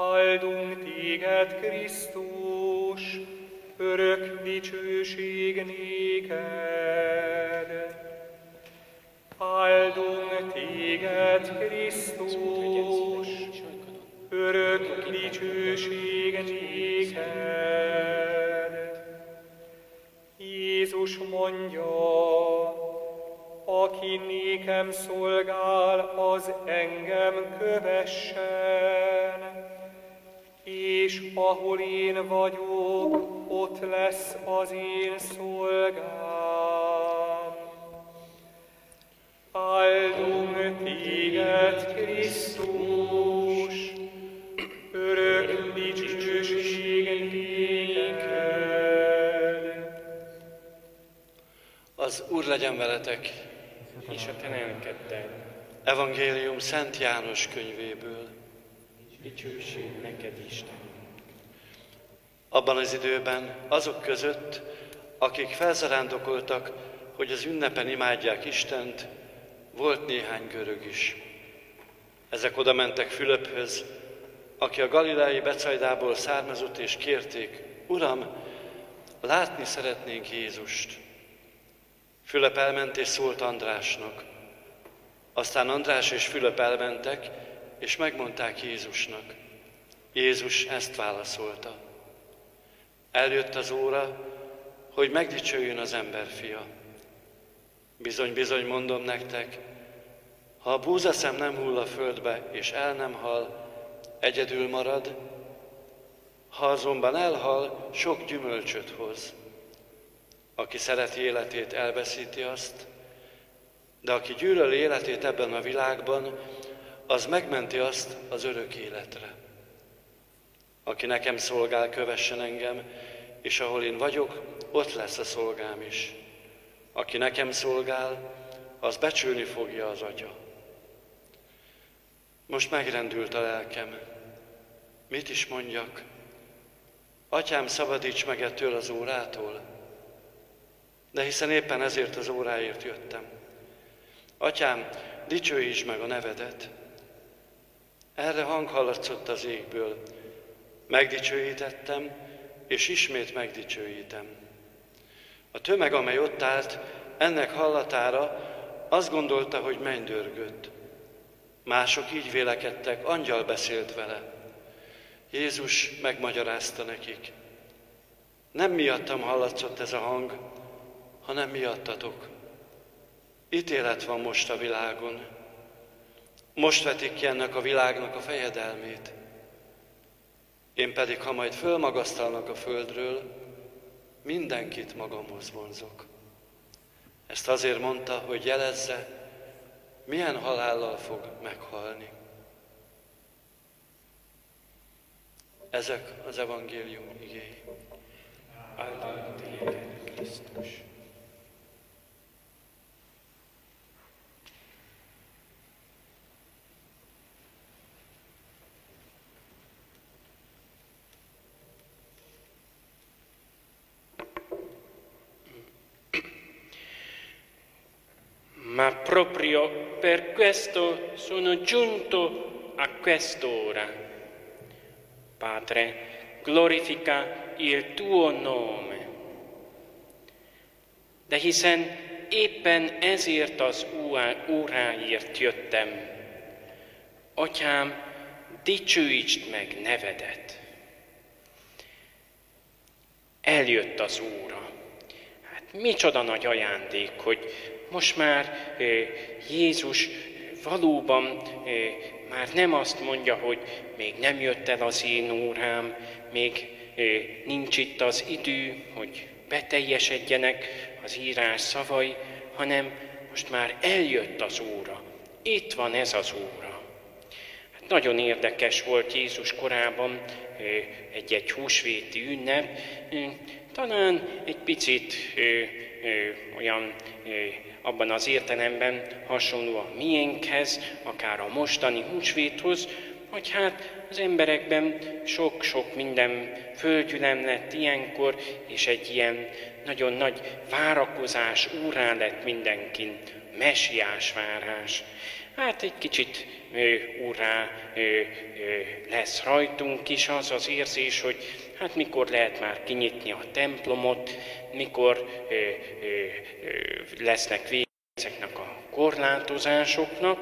Áldunk téged, Krisztus, örök dicsőség néked. Áldunk téged, Krisztus, örök dicsőség néked. Jézus mondja, aki nékem szolgál, az engem kövessen, és ahol én vagyok, ott lesz az én szolgám. Áldunk téged, Krisztus, örök dicsőség néked. Az Úr legyen veletek, és a te lelkeddel. Evangélium Szent János könyvéből. Dicsőség neked, Isten. Abban az időben azok között, akik felzarándokoltak, hogy az ünnepen imádják Istent, volt néhány görög is. Ezek oda mentek Fülöphöz, aki a galilei Becajdából származott, és kérték, Uram, látni szeretnénk Jézust. Fülöp elment és szólt Andrásnak. Aztán András és Fülöp elmentek, és megmondták Jézusnak. Jézus ezt válaszolta. Eljött az óra, hogy megdicsőjön az emberfia. Bizony, bizony mondom nektek, ha a búzaszem nem hull a földbe, és el nem hal, egyedül marad, ha azonban elhal, sok gyümölcsöt hoz. Aki szereti életét, elveszíti azt, de aki gyűlöl életét ebben a világban, az megmenti azt az örök életre. Aki nekem szolgál, kövessen engem, és ahol én vagyok, ott lesz a szolgám is. Aki nekem szolgál, az becsülni fogja az atya. Most megrendült a lelkem. Mit is mondjak? Atyám, szabadíts meg ettől az órától. De hiszen éppen ezért az óráért jöttem. Atyám, dicsőítsd meg a nevedet. Erre hang hallatszott az égből. Megdicsőítettem, és ismét megdicsőítem. A tömeg, amely ott állt, ennek hallatára azt gondolta, hogy mennydörgött. Mások így vélekedtek, angyal beszélt vele. Jézus megmagyarázta nekik. Nem miattam hallatszott ez a hang, hanem miattatok. Ítélet van most a világon. Most vetik ki ennek a világnak a fejedelmét. Én pedig, ha majd fölmagasztalnak a földről, mindenkit magamhoz vonzok. Ezt azért mondta, hogy jelezze, milyen halállal fog meghalni. Ezek az evangélium igéi. Téged, Krisztus. Ma proprio per questo sono giunto a quest'ora. Padre, glorifica il tuo nome. De hiszen éppen ezért az óráért jöttem. Atyám, dicsőítsd meg nevedet. Eljött az óra. Micsoda nagy ajándék, hogy most már Jézus valóban már nem azt mondja, hogy még nem jött el az én órám, még nincs itt az idő, hogy beteljesedjenek az írás szavai, hanem most már eljött az óra. Itt van ez az óra. Hát nagyon érdekes volt Jézus korában egy-egy húsvéti ünnep, talán egy picit olyan abban az értelemben hasonló a miénkhez, akár a mostani húsvéthoz, hogy hát az emberekben sok-sok minden földgyülem lett ilyenkor, és egy ilyen nagyon nagy várakozás úrá lett mindenkin, mesiás várás. hát egy kicsit úrá lesz rajtunk is az az érzés, hogy hát mikor lehet már kinyitni a templomot, mikor lesznek vége ezeknek a korlátozásoknak,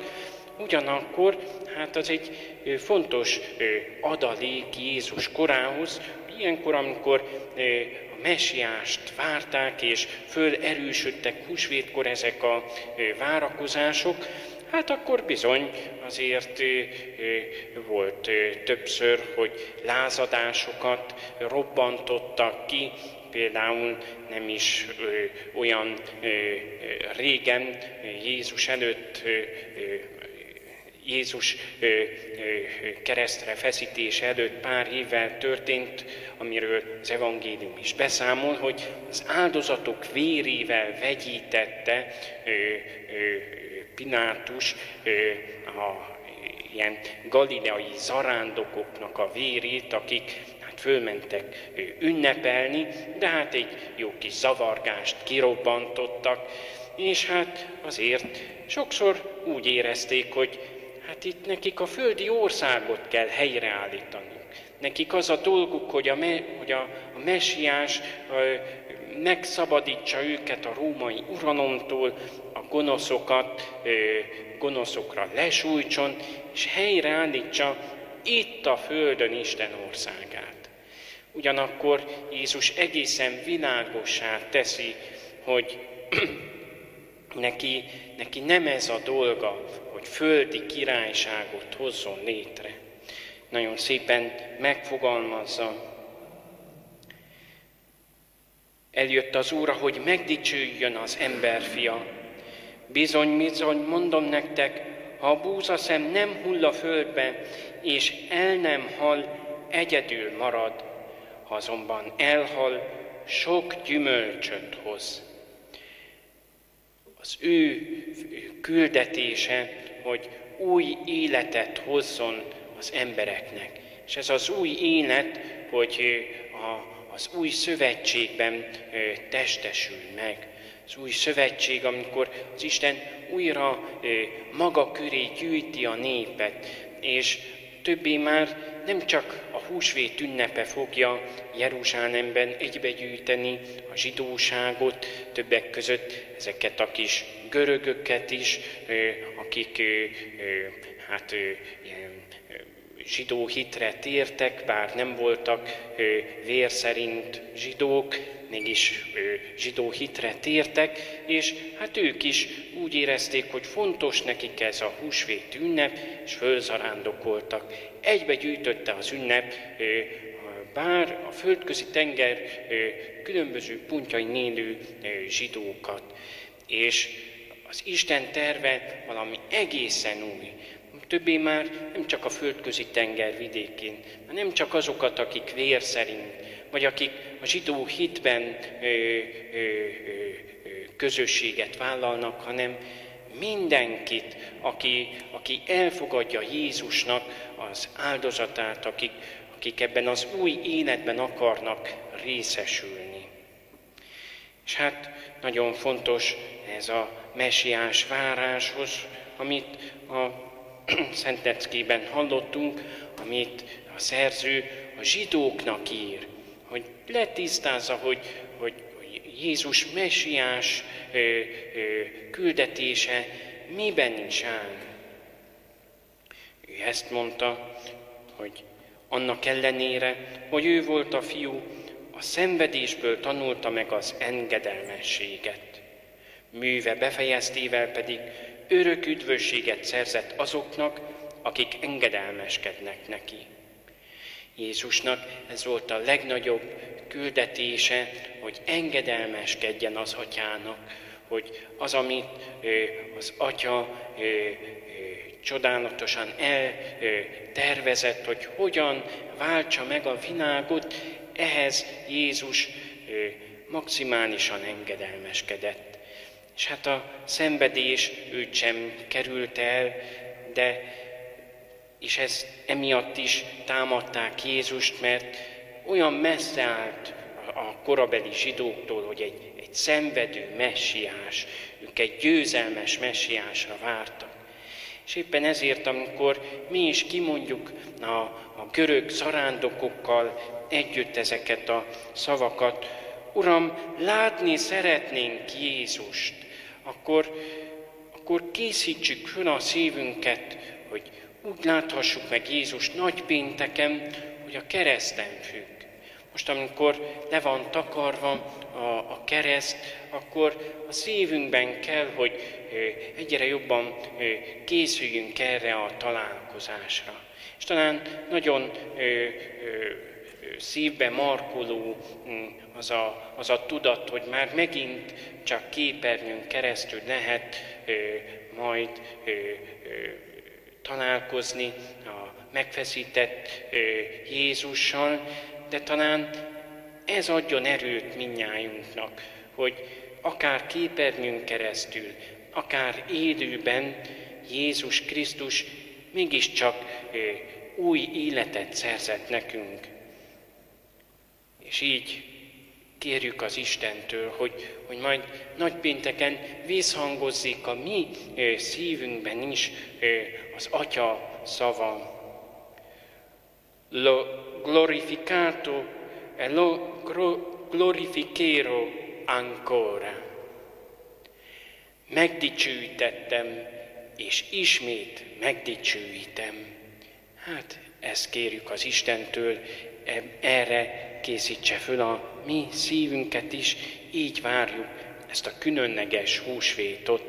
ugyanakkor hát az egy fontos adalék Jézus korához, ilyenkor, amikor a mesiást várták, és fölerősödtek húsvétkor ezek a várakozások, hát akkor bizony azért volt többször, hogy lázadásokat robbantottak ki, például nem is olyan régen Jézus előtt Jézus keresztre feszítése előtt pár évvel történt, amiről az evangélium is beszámol, hogy az áldozatok vérével vegyítette Pinátus a ilyen galileai zarándokoknak a vérét, akik hát fölmentek ünnepelni, de hát egy jó kis zavargást kirobbantottak, és hát azért sokszor úgy érezték, hogy Hát itt nekik a földi országot kell helyreállítani. Nekik az a dolguk, hogy a, me, hogy a, a mesiás megszabadítsa őket a római uralomtól, a gonoszokat gonoszokra lesújtson, és helyreállítsa itt a földön Isten országát. Ugyanakkor Jézus egészen világossá teszi, hogy neki, neki nem ez a dolga, hogy földi királyságot hozzon létre. Nagyon szépen megfogalmazza. Eljött az Úr, hogy megdicsőjön az emberfia. Bizony, bizony, mondom nektek, ha a búzaszem nem hull a földbe, és el nem hal, egyedül marad, ha azonban elhal, sok gyümölcsöt hoz. Az ő küldetése hogy új életet hozzon az embereknek. És ez az új élet, hogy a, az új szövetségben testesül meg. Az új szövetség, amikor az Isten újra maga köré gyűjti a népet, és többé már nem csak a húsvét ünnepe fogja Jeruzsálemben egybegyűjteni a zsidóságot, többek között ezeket a kis görögöket is, akik hát zsidó hitre tértek, bár nem voltak vér szerint zsidók, mégis zsidó hitre tértek, és hát ők is úgy érezték, hogy fontos nekik ez a húsvét ünnep, és fölzarándokoltak. Egybe gyűjtötte az ünnep bár a földközi tenger különböző pontjain élő zsidókat. És az Isten terve valami egészen új. Többé már nem csak a földközi tenger vidékén, nem csak azokat, akik vér szerint, vagy akik a zsidó hitben ö, ö, ö, közösséget vállalnak, hanem mindenkit, aki, aki elfogadja Jézusnak az áldozatát, akik, akik ebben az új életben akarnak részesülni. És hát nagyon fontos ez a mesiás váráshoz, amit a Szentleckében hallottunk, amit a szerző a zsidóknak ír, hogy letisztázza, hogy, hogy, Jézus mesiás ö, ö, küldetése miben is áll. Ő ezt mondta, hogy annak ellenére, hogy ő volt a fiú, a szenvedésből tanulta meg az engedelmességet műve befejeztével pedig örök üdvösséget szerzett azoknak, akik engedelmeskednek neki. Jézusnak ez volt a legnagyobb küldetése, hogy engedelmeskedjen az atyának, hogy az, amit az atya csodálatosan eltervezett, hogy hogyan váltsa meg a világot, ehhez Jézus maximálisan engedelmeskedett. És hát a szenvedés őt sem került el, de és ez emiatt is támadták Jézust, mert olyan messze állt a korabeli zsidóktól, hogy egy, egy szenvedő messiás, ők egy győzelmes messiásra vártak. És éppen ezért, amikor mi is kimondjuk a, a görög zarándokokkal együtt ezeket a szavakat, Uram, látni szeretnénk Jézust, akkor, akkor készítsük föl a szívünket, hogy úgy láthassuk meg Jézus nagy pénteken, hogy a kereszten függ. Most, amikor le van takarva a, a kereszt, akkor a szívünkben kell, hogy egyre jobban készüljünk erre a találkozásra. És talán nagyon szívbe markoló mm, az a, az a tudat, hogy már megint csak képernyőn keresztül lehet majd találkozni a megfeszített Jézussal, de talán ez adjon erőt minnyájunknak, hogy akár képernyőn keresztül, akár élőben Jézus Krisztus mégiscsak új életet szerzett nekünk. És így kérjük az Istentől, hogy, hogy majd nagypénteken visszhangozzék a mi szívünkben is az Atya szava. Lo glorificato e lo glorificherò ancora. Megdicsőítettem, és ismét megdicsőítem. Hát ezt kérjük az Istentől, erre készítse föl a mi szívünket is, így várjuk ezt a különleges húsvétot